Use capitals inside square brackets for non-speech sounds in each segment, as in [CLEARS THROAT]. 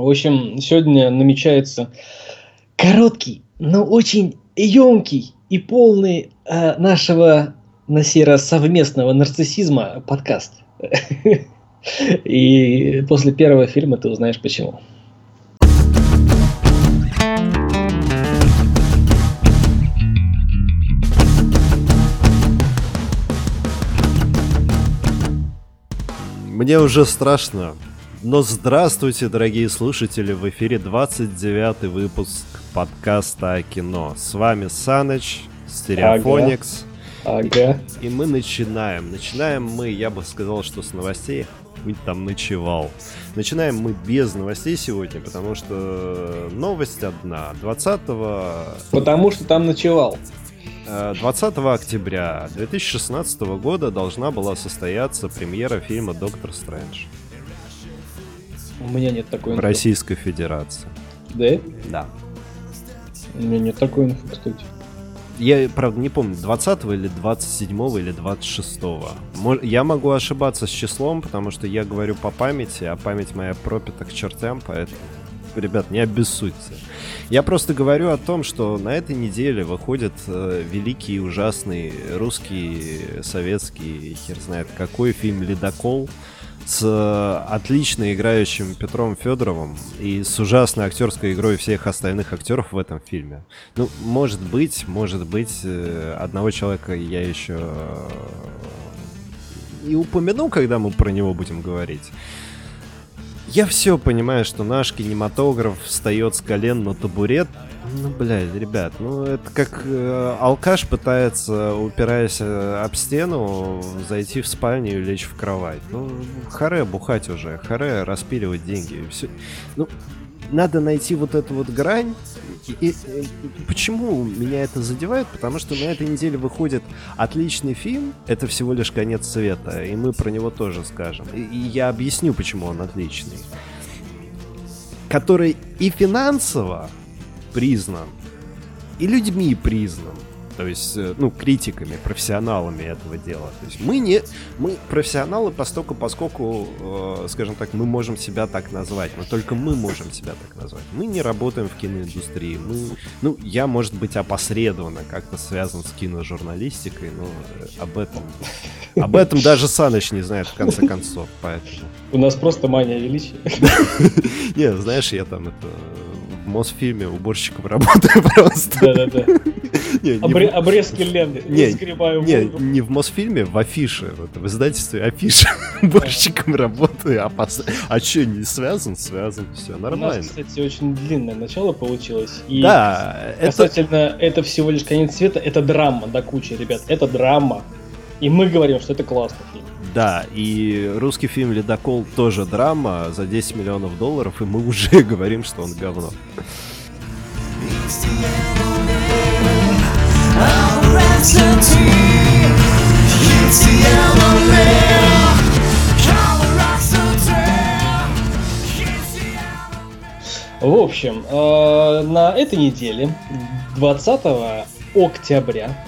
В общем, сегодня намечается короткий, но очень емкий и полный э, нашего на сей раз совместного нарциссизма подкаст. [LAUGHS] И после первого фильма ты узнаешь почему. Мне уже страшно. Но здравствуйте, дорогие слушатели, в эфире 29 выпуск подкаста о кино. С вами Саныч, Стереофоникс. Ага. ага. И, мы начинаем. Начинаем мы, я бы сказал, что с новостей быть там ночевал. Начинаем мы без новостей сегодня, потому что новость одна. 20 Потому что там ночевал. 20 э, октября 2016 года должна была состояться премьера фильма «Доктор Стрэндж». У меня нет такой инфы. Российской Федерации. Да? Да. У меня нет такой инфы, кстати. Я, правда, не помню, 20 или 27 или 26 Я могу ошибаться с числом, потому что я говорю по памяти, а память моя пропита к чертям, поэтому ребят, не обессудьте. Я просто говорю о том, что на этой неделе выходит э, великий, ужасный русский, советский, хер знает какой фильм «Ледокол» с э, отлично играющим Петром Федоровым и с ужасной актерской игрой всех остальных актеров в этом фильме. Ну, может быть, может быть, э, одного человека я еще э, и упомяну, когда мы про него будем говорить. Я все понимаю, что наш кинематограф встает с колен на табурет. Ну, блядь, ребят, ну это как э, алкаш пытается, упираясь э, об стену, зайти в спальню и лечь в кровать. Ну, харе бухать уже, харе распиливать деньги. Все. Ну, надо найти вот эту вот грань. И, и, почему меня это задевает? Потому что на этой неделе выходит отличный фильм. Это всего лишь конец света. И мы про него тоже скажем. И, и я объясню, почему он отличный. Который и финансово признан, и людьми признан то есть, э, ну, критиками, профессионалами этого дела. То есть мы не, мы профессионалы постольку, поскольку, э, скажем так, мы можем себя так назвать, но только мы можем себя так назвать. Мы не работаем в киноиндустрии, мы, ну, я, может быть, опосредованно как-то связан с киножурналистикой, но э, об этом, об этом даже Саныч не знает в конце концов, поэтому. У нас просто мания величия. [LAUGHS] Не, знаешь, я там это Мосфильме уборщиком работаю [LAUGHS] просто. Да-да-да. [LAUGHS] Обрезки ленты. Не, не, не в Мосфильме, в афише. В издательстве афиша. [LAUGHS] Уборщиком работаю. А, а что, не связан? Связан. Все нормально. У нас, кстати, очень длинное начало получилось. Да. Касательно это всего лишь конец света, это драма до кучи, ребят. Это драма. И мы говорим, что это классный фильм. Да, и русский фильм «Ледокол» тоже драма за 10 миллионов долларов, и мы уже [LAUGHS] говорим, что он говно. В общем, э, на этой неделе, 20 октября,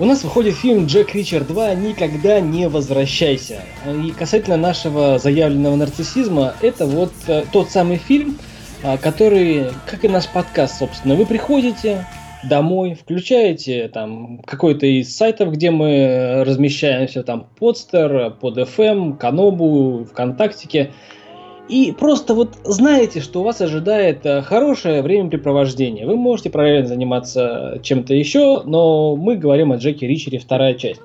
у нас выходит фильм «Джек Ричард 2. Никогда не возвращайся». И касательно нашего заявленного нарциссизма, это вот э, тот самый фильм, э, который, как и наш подкаст, собственно, вы приходите домой, включаете там какой-то из сайтов, где мы размещаемся, там Подстер, под FM, Канобу, ВКонтактике, и просто вот знаете, что у вас ожидает э, хорошее времяпрепровождение. Вы можете параллельно заниматься чем-то еще, но мы говорим о Джеки Ричере вторая часть.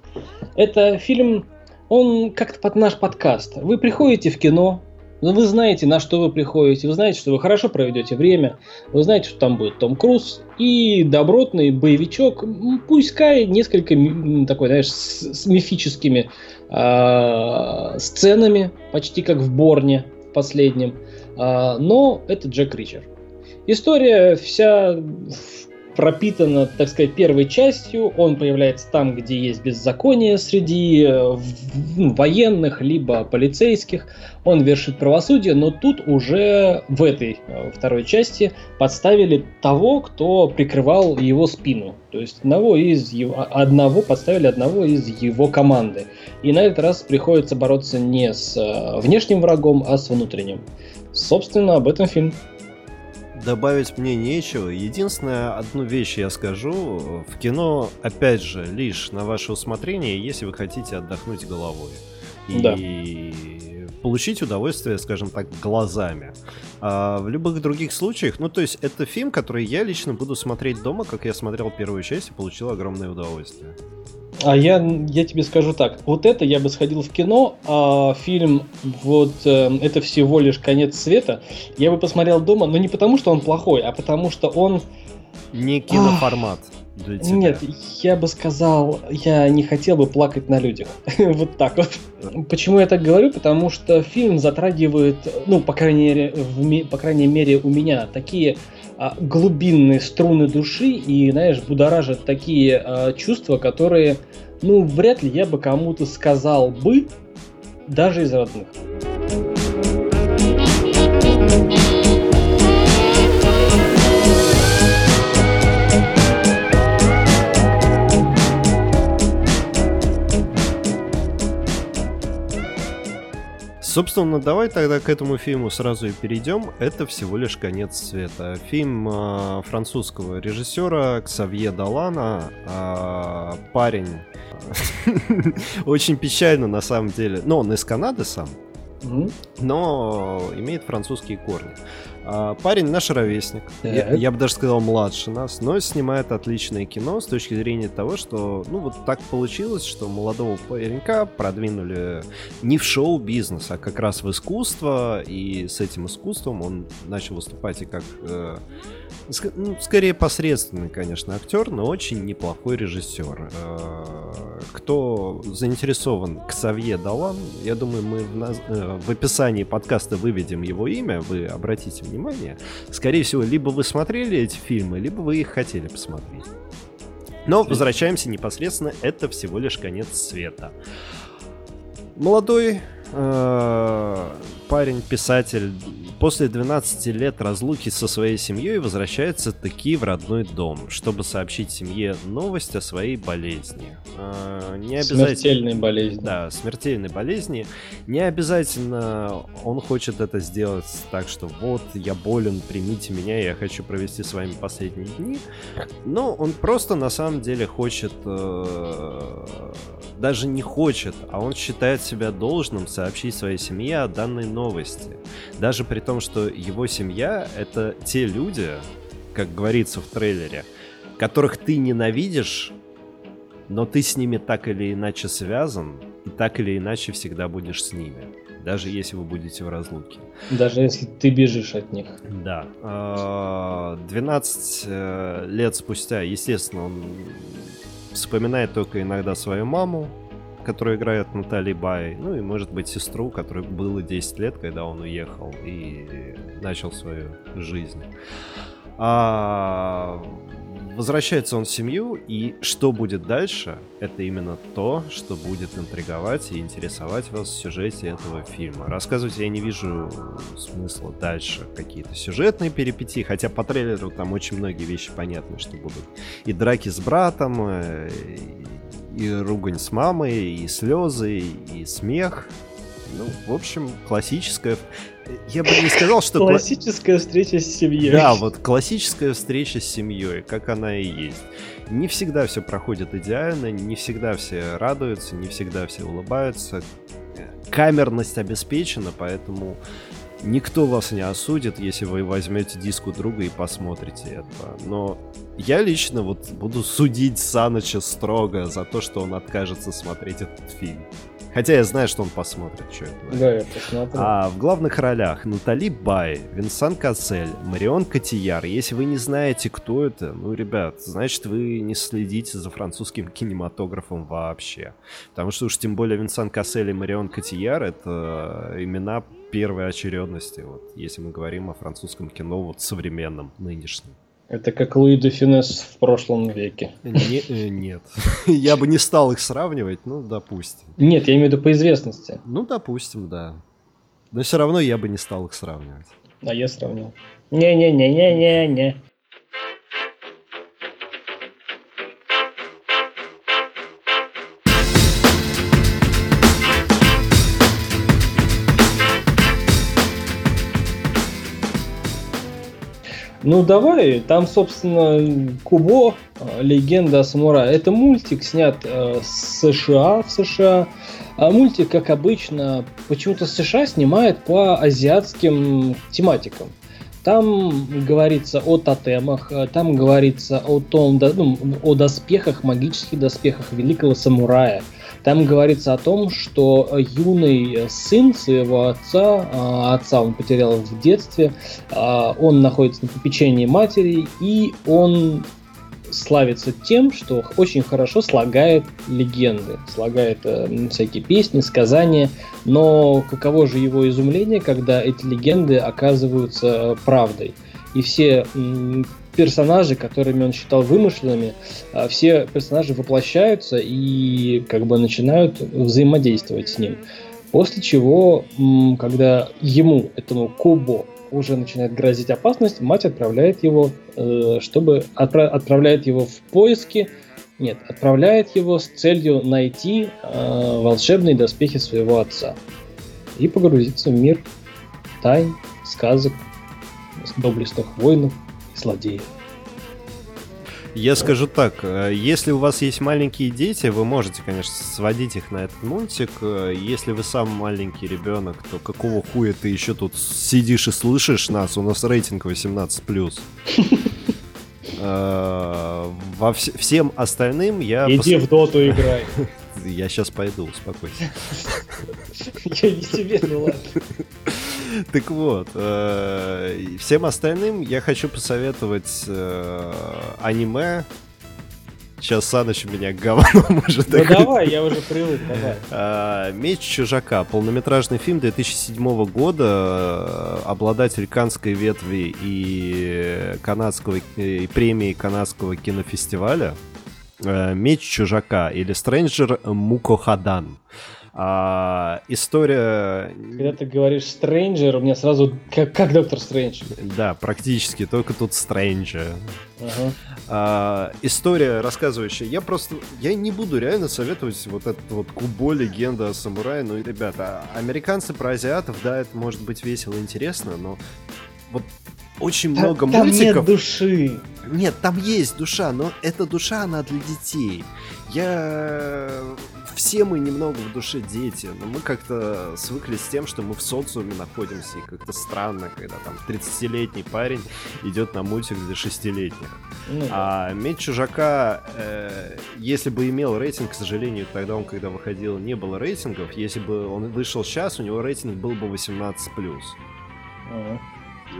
Это фильм, он как-то под наш подкаст. Вы приходите в кино, но вы знаете, на что вы приходите, вы знаете, что вы хорошо проведете время, вы знаете, что там будет Том Круз и добротный боевичок, пускай несколько такой, знаешь, с, с мифическими э, сценами, почти как в Борне, последнем. А, но это Джек Ричер. История вся пропитано, так сказать, первой частью. Он появляется там, где есть беззаконие среди э, ну, военных, либо полицейских. Он вершит правосудие, но тут уже в этой э, второй части подставили того, кто прикрывал его спину. То есть одного из его, одного подставили одного из его команды. И на этот раз приходится бороться не с э, внешним врагом, а с внутренним. Собственно, об этом фильм. Добавить мне нечего. Единственное, одну вещь я скажу. В кино, опять же, лишь на ваше усмотрение, если вы хотите отдохнуть головой. И да. получить удовольствие, скажем так, глазами. А в любых других случаях, ну то есть это фильм, который я лично буду смотреть дома, как я смотрел первую часть и получил огромное удовольствие. А я, я тебе скажу так, вот это я бы сходил в кино, а фильм вот э, это всего лишь конец света, я бы посмотрел дома, но не потому, что он плохой, а потому что он... Не киноформат. Для тебя. Нет, я бы сказал, я не хотел бы плакать на людях. [LAUGHS] вот так вот. Почему я так говорю? Потому что фильм затрагивает, ну, по крайней мере, в, по крайней мере у меня, такие а, глубинные струны души и, знаешь, будоражат такие а, чувства, которые, ну, вряд ли я бы кому-то сказал бы, даже из родных. Собственно, давай тогда к этому фильму сразу и перейдем. Это всего лишь конец света. Фильм э, французского режиссера Ксавье Далана. Э, парень. [LAUGHS] Очень печально на самом деле. Но он из Канады сам. Но имеет французские корни. А, парень наш ровесник. Я, я бы даже сказал младше нас, но снимает отличное кино с точки зрения того, что ну вот так получилось, что молодого паренька продвинули не в шоу-бизнес, а как раз в искусство, и с этим искусством он начал выступать и как э, ну, скорее посредственный, конечно, актер, но очень неплохой режиссер. Э, кто заинтересован Ксавье Далан, я думаю, мы в, наз... Э, в описании подкаста выведем его имя, вы обратите внимание. Скорее всего, либо вы смотрели эти фильмы, либо вы их хотели посмотреть. Но возвращаемся непосредственно, это всего лишь конец света. Молодой э, парень, писатель, после 12 лет разлуки со своей семьей возвращается таки в родной дом, чтобы сообщить семье новость о своей болезни. Э, не обязательно... Смертельной болезни. Да, смертельной болезни. Не обязательно он хочет это сделать так, что вот, я болен, примите меня, я хочу провести с вами последние дни. Но он просто на самом деле хочет... Э, даже не хочет, а он считает себя должным сообщить своей семье о данной новости. Даже при том, что его семья — это те люди, как говорится в трейлере, которых ты ненавидишь, но ты с ними так или иначе связан, и так или иначе всегда будешь с ними. Даже если вы будете в разлуке. Даже если ты бежишь от них. Да. 12 а, э, лет спустя, естественно, он вспоминает только иногда свою маму, которая играет Натали Бай, ну и, может быть, сестру, которой было 10 лет, когда он уехал и начал свою жизнь. А возвращается он в семью, и что будет дальше, это именно то, что будет интриговать и интересовать вас в сюжете этого фильма. Рассказывать я не вижу смысла дальше. Какие-то сюжетные перипетии, хотя по трейлеру там очень многие вещи понятны, что будут. И драки с братом, э, и ругань с мамой, и слезы, и смех. Ну, в общем, классическая... Я бы не сказал, что... Классическая встреча с семьей. Да, вот классическая встреча с семьей, как она и есть. Не всегда все проходит идеально, не всегда все радуются, не всегда все улыбаются. Камерность обеспечена, поэтому никто вас не осудит, если вы возьмете диск у друга и посмотрите это. Но я лично вот буду судить Саныча строго за то, что он откажется смотреть этот фильм. Хотя я знаю, что он посмотрит, что это. Да, я посмотрю. А в главных ролях Натали Бай, Винсан Кассель, Марион Котияр. Если вы не знаете, кто это, ну, ребят, значит, вы не следите за французским кинематографом вообще. Потому что уж тем более Винсан Кассель и Марион Котияр — это имена первой очередности, вот, если мы говорим о французском кино вот современном, нынешнем. Это как Луи де Финес в прошлом веке. Не, э, нет. [LAUGHS] Я бы не стал их сравнивать, ну, допустим. Нет, я имею в виду по известности. Ну, допустим, да. Но все равно я бы не стал их сравнивать. А я сравнил. Не-не-не-не-не-не. Ну давай, там, собственно, Кубо, э, легенда о самурае. Это мультик, снят э, с США, в США. А мультик, как обычно, почему-то США снимает по азиатским тематикам. Там говорится о тотемах, э, там говорится о том, да, ну, о доспехах, магических доспехах великого самурая. Там говорится о том, что юный сын своего отца, а, отца он потерял в детстве, а, он находится на попечении матери, и он славится тем, что очень хорошо слагает легенды, слагает э, всякие песни, сказания, но каково же его изумление, когда эти легенды оказываются правдой. И все персонажи, которыми он считал вымышленными, а, все персонажи воплощаются и как бы начинают взаимодействовать с ним. После чего, когда ему, этому Кубо, уже начинает грозить опасность, мать отправляет его, э, чтобы отправ, отправляет его в поиски, нет, отправляет его с целью найти э, волшебные доспехи своего отца и погрузиться в мир тайн, сказок, доблестных воинов злодеев. Я скажу так, э, если у вас есть маленькие дети, вы можете, конечно, сводить их на этот мультик. Э, если вы сам маленький ребенок, то какого хуя ты еще тут сидишь и слышишь нас? У нас рейтинг 18+. Э, во вс- всем остальным я... Иди в доту играй. [LAUGHS] Я сейчас пойду, успокойся. Я не тебе, ну ладно. [LAUGHS] Так вот, э, всем остальным я хочу посоветовать э, аниме. Сейчас Саныч у меня [LAUGHS] говно может Ну давай, я уже привык, давай. А, Меч чужака. Полнометражный фильм 2007 года. Обладатель канской ветви и канадского и премии канадского кинофестиваля. Э, Меч чужака или Стрэнджер Мукохадан. А, история... Когда ты говоришь Стрэнджер, у меня сразу... Как, как Доктор Стрэндж. Да, практически, только тут Стрэнджер. Ага. А, история, рассказывающая. Я просто... Я не буду реально советовать вот этот вот Кубо, легенда о самурае. Ну, ребята, американцы про азиатов, да, это может быть весело и интересно, но вот очень много там мультиков. нет души. Нет, там есть душа, но эта душа, она для детей. Я... Все мы немного в душе дети, но мы как-то свыклись с тем, что мы в социуме находимся, и как-то странно, когда там 30-летний парень идет на мультик для 6-летних. Ну. А Меч Чужака, э, если бы имел рейтинг, к сожалению, тогда он, когда выходил, не было рейтингов. Если бы он вышел сейчас, у него рейтинг был бы 18+. Ага.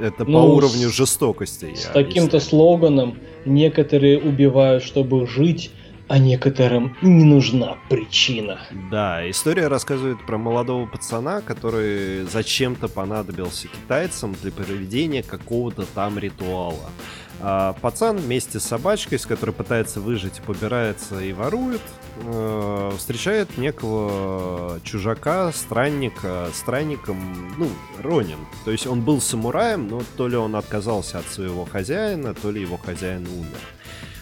Это Ну, по уровню жестокости. С таким-то слоганом некоторые убивают, чтобы жить, а некоторым не нужна причина. Да, история рассказывает про молодого пацана, который зачем-то понадобился китайцам для проведения какого-то там ритуала. А пацан вместе с собачкой, с которой пытается выжить, побирается и ворует, э, встречает некого чужака, странника, странником, ну, Ронин. То есть он был самураем, но то ли он отказался от своего хозяина, то ли его хозяин умер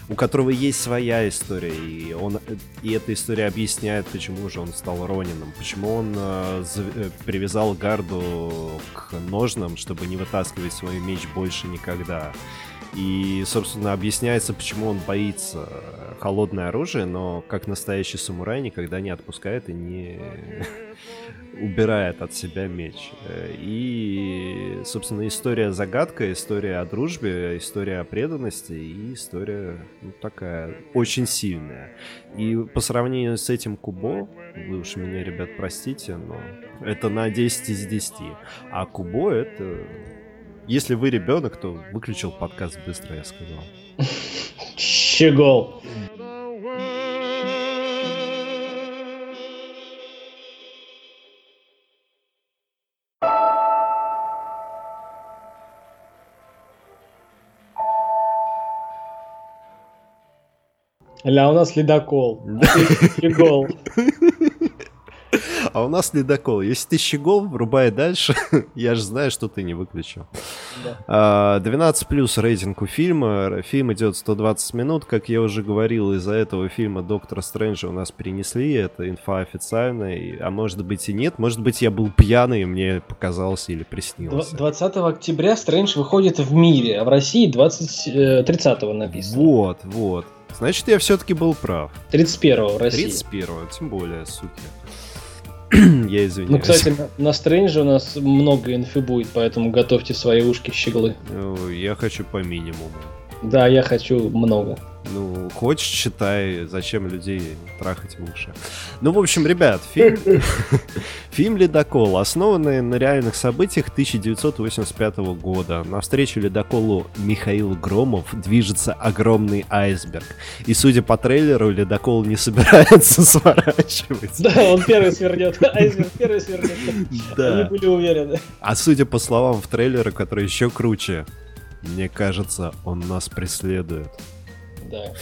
у которого есть своя история, и, он, и эта история объясняет, почему же он стал Ронином, почему он э, э, привязал гарду к ножнам, чтобы не вытаскивать свой меч больше никогда. И, собственно, объясняется, почему он боится э, холодное оружие, но как настоящий самурай никогда не отпускает и не [LAUGHS] убирает от себя меч. Э, И, собственно, история загадка, история о дружбе, история о преданности и история ну, такая очень сильная. И по сравнению с этим Кубо, вы уж меня, ребят, простите, но это на 10 из 10. А Кубо это... Если вы ребенок, то выключил подкаст быстро, я сказал. Щегол. Ля, у нас ледокол. Щегол. А у нас ледокол. Если ты щегол, врубай дальше. [LAUGHS] Я же знаю, что ты не выключил. Да. 12 плюс рейтинг у фильма. Фильм идет 120 минут. Как я уже говорил, из-за этого фильма Доктора Стрэнджа у нас перенесли. Это инфа официальная. А может быть и нет. Может быть я был пьяный, и мне показалось или приснилось. 20 октября Стрэндж выходит в мире, а в России 20, 30 написано. Вот, вот. Значит, я все-таки был прав. 31 в России. 31 тем более, суки. [CLEARS THROAT] Я извиняюсь. Ну, кстати, на, на Стрэнджа у нас много инфы будет, поэтому готовьте свои ушки щеглы. Я хочу по минимуму. Да, я хочу много. Ну, хочешь, читай, зачем людей трахать в уши. Ну, в общем, ребят, фильм, [LAUGHS] фильм «Ледокол», основанный на реальных событиях 1985 года. Навстречу ледоколу Михаил Громов движется огромный айсберг. И, судя по трейлеру, ледокол не собирается [LAUGHS] сворачивать. Да, он первый свернет. [LAUGHS] Айсберг первый свернет. Они Да. были уверены. А судя по словам в трейлере, который еще круче, мне кажется, он нас преследует. Да.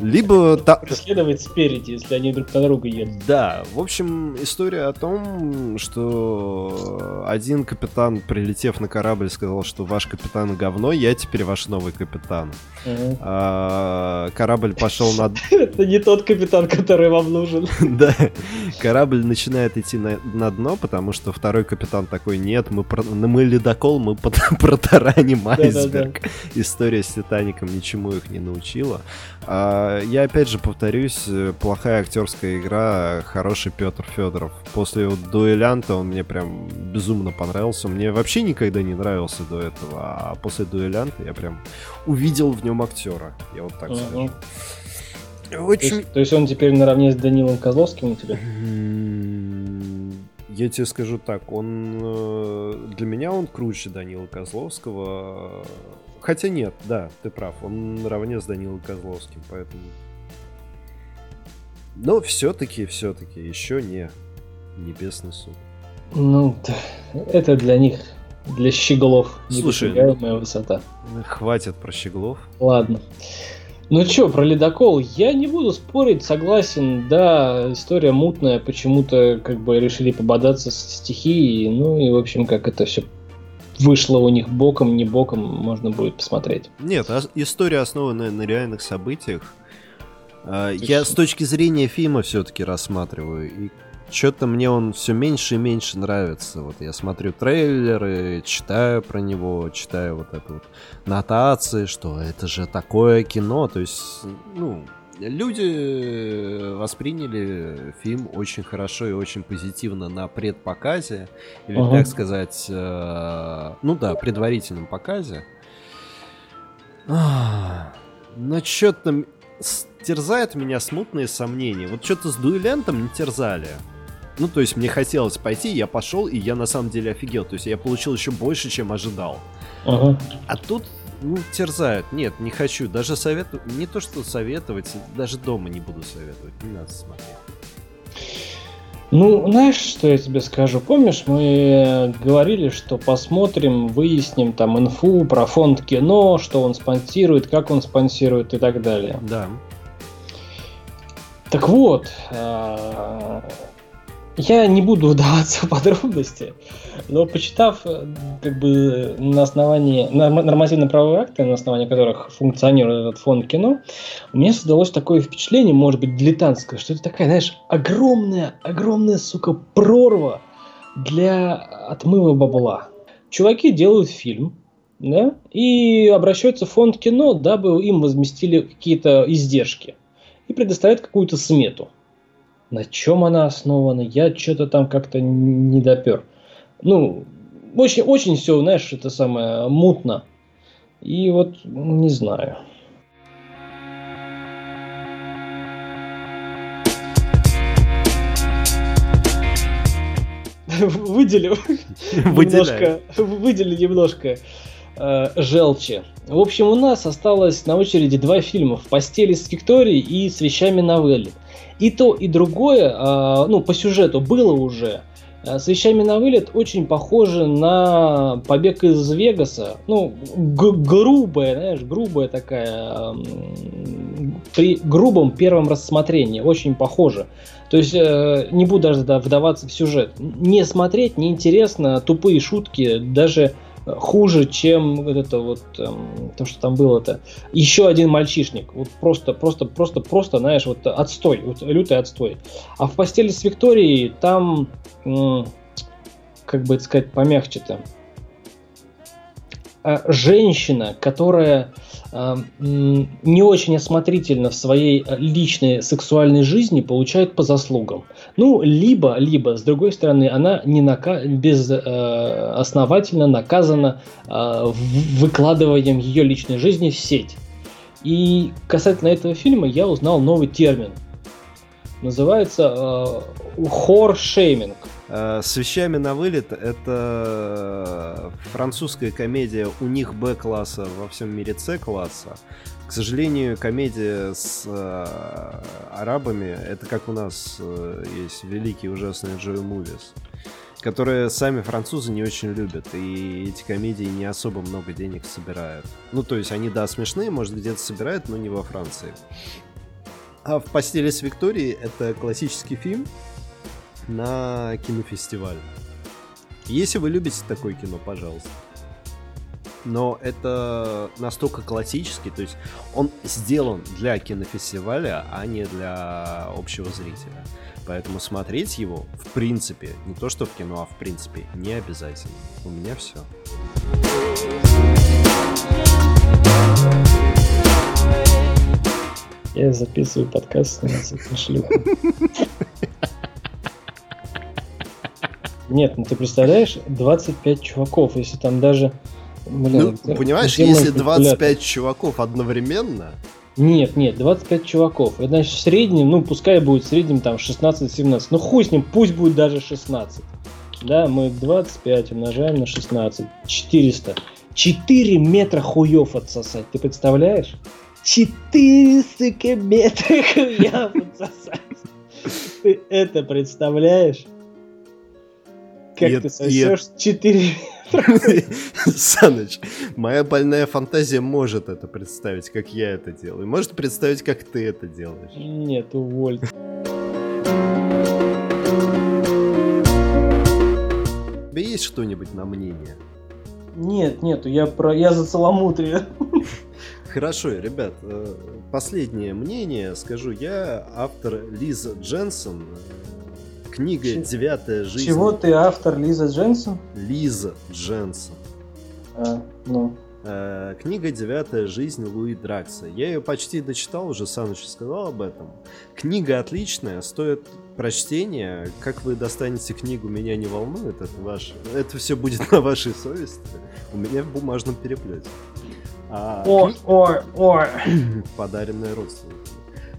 Либо та- Преследовать спереди, если они друг на друга едут. Да, в общем, история о том, что один капитан, прилетев на корабль, сказал, что ваш капитан говно, я теперь ваш новый капитан. А, корабль пошел на... [LAUGHS] Это не тот капитан, который вам нужен. [LAUGHS] Да, корабль начинает идти на, на дно, потому что второй капитан такой, нет, мы, про- мы ледокол, мы [LAUGHS] протараним айсберг. История с Титаником ничему их не научила. А, я опять же повторюсь, э, плохая актерская игра, хороший Петр Федоров. После вот дуэлянта он мне прям безумно понравился. Мне вообще никогда не нравился до этого, а после дуэлянта я прям увидел в нем актера. Я вот так скажу. То Очень есть, то есть он теперь наравне с Данилом Козловским у тебя? Я тебе скажу так, он э, для меня он круче Данила Козловского. Хотя нет, да, ты прав, он наравне с Данилом Козловским, поэтому. Но все-таки, все-таки еще не небесный суд. Ну, это для них, для щеглов, Слушай, недосягаемая высота. Хватит про щеглов. Ладно. Ну чё, про ледокол, я не буду спорить, согласен, да, история мутная, почему-то как бы решили пободаться с стихией, ну и в общем, как это все вышло у них боком, не боком, можно будет посмотреть. Нет, история основанная на реальных событиях. А, Ты Я с точки зрения фильма все-таки рассматриваю. И что-то мне он все меньше и меньше нравится. Вот я смотрю трейлеры, читаю про него, читаю вот это вот нотации, что это же такое кино. То есть, ну, люди восприняли фильм очень хорошо и очень позитивно на предпоказе. Или, Ага. так сказать, э, ну да, предварительном показе. А, Но что-то терзает меня смутные сомнения. Вот что-то с дуэлянтом не терзали. Ну, то есть мне хотелось пойти, я пошел, и я на самом деле офигел. То есть я получил еще больше, чем ожидал. Ага. А тут, ну, терзают. Нет, не хочу. Даже советую, не то что советовать, даже дома не буду советовать. Не надо смотреть. Ну, знаешь, что я тебе скажу? Помнишь, мы говорили, что посмотрим, выясним там инфу про фонд кино, что он спонсирует, как он спонсирует и так далее. Да. Так вот, а, я не буду [LAUGHS] вдаваться в подробности, но почитав э, как бы на основании норм- нормативно-правовые акты, на основании которых функционирует этот фонд кино, у меня создалось такое впечатление, может быть, дилетантское, что это такая, знаешь, огромная, огромная, сука, прорва для отмыва бабла. Чуваки делают фильм, да, и обращаются в фонд кино, дабы им возместили какие-то издержки и предоставляет какую-то смету. На чем она основана, я что-то там как-то не допер. Ну, очень, очень все, знаешь, это самое мутно. И вот не знаю. [LAUGHS] Выделю [LAUGHS] немножко, [LAUGHS] выделю немножко э, желчи. В общем, у нас осталось на очереди два фильма «В постели с Викторией» и «С вещами новелли». И то, и другое, э, ну, по сюжету было уже. Э, С вещами на вылет очень похоже на побег из Вегаса. Ну, грубая, знаешь, грубая такая при грубом первом рассмотрении очень похоже. То есть э, не буду даже да, вдаваться в сюжет. Не смотреть неинтересно, тупые шутки, даже хуже, чем вот это вот эм, то, что там было-то. Еще один мальчишник. Вот просто, просто, просто, просто, знаешь, вот отстой, вот лютый отстой. А в постели с Викторией там, как бы это сказать, помягче-то. А женщина, которая э, не очень осмотрительно в своей э, личной сексуальной жизни, получает по заслугам. Ну, либо, либо, с другой стороны, она не нака... без, э, наказана э, выкладыванием ее личной жизни в сеть. И касательно этого фильма я узнал новый термин. Называется э, хор-шейминг. Э, с вещами на вылет это французская комедия у них Б-класса, во всем мире С-класса. К сожалению, комедия с э, арабами, это как у нас э, есть великие ужасные Джой Мувис, которые сами французы не очень любят, и эти комедии не особо много денег собирают. Ну, то есть они, да, смешные, может, где-то собирают, но не во Франции. А в «Постели с Викторией» это классический фильм, на кинофестиваль. Если вы любите такое кино, пожалуйста. Но это настолько классический, то есть он сделан для кинофестиваля, а не для общего зрителя. Поэтому смотреть его, в принципе, не то что в кино, а в принципе, не обязательно. У меня все. Я записываю подкаст на шлюху. Нет, ну ты представляешь, 25 чуваков, если там даже... Блин, ну, понимаешь, если 25 чуваков одновременно... Нет, нет, 25 чуваков. Это значит в среднем, ну пускай будет в среднем там 16-17. Ну хуй с ним, пусть будет даже 16. Да, мы 25 умножаем на 16. 400. 4 метра хуев отсосать, ты представляешь? 4, сука, метра хуев отсосать. Ты это представляешь? Как и, ты сосешь и... 4 [LAUGHS] Саныч, моя больная фантазия может это представить, как я это делаю. Может представить, как ты это делаешь. Нет, уволь. У тебя есть что-нибудь на мнение? Нет, нету, я про я за целомудрие. Хорошо, ребят, э, последнее мнение скажу я, автор Лиза Дженсон, Книга «Девятая жизнь». Чего ты автор Лиза Дженсон? Лиза Дженсон. А, ну. Э, книга «Девятая жизнь» Луи Дракса. Я ее почти дочитал, уже Саныч сказал об этом. Книга отличная, стоит прочтения. Как вы достанете книгу, меня не волнует. Это, ваш... это все будет на вашей совести. У меня в бумажном переплете. А, ой, ой, ой. Подаренная родственникам.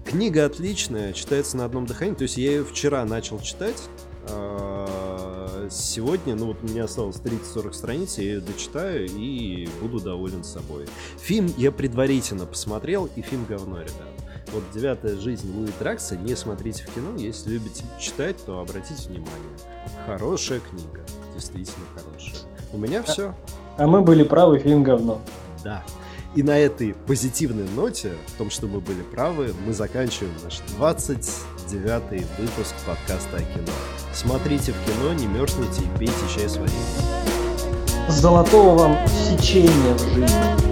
Книга отличная, читается на одном дыхании. То есть я ее вчера начал читать. А, сегодня, ну вот у меня осталось 30-40 страниц, я ее дочитаю и буду доволен собой. Фильм я предварительно посмотрел, и фильм говно, ребят. Вот «Девятая жизнь» Луи Дракса не смотрите в кино. Если любите читать, то обратите внимание. Хорошая книга. Действительно хорошая. У меня а, все. А мы были правы, фильм говно. Да. И на этой позитивной ноте, в том, что мы были правы, мы заканчиваем наш 29-й выпуск подкаста о кино. Смотрите в кино, не мерзните и пейте чай с вареньем. Золотого вам сечения в жизни.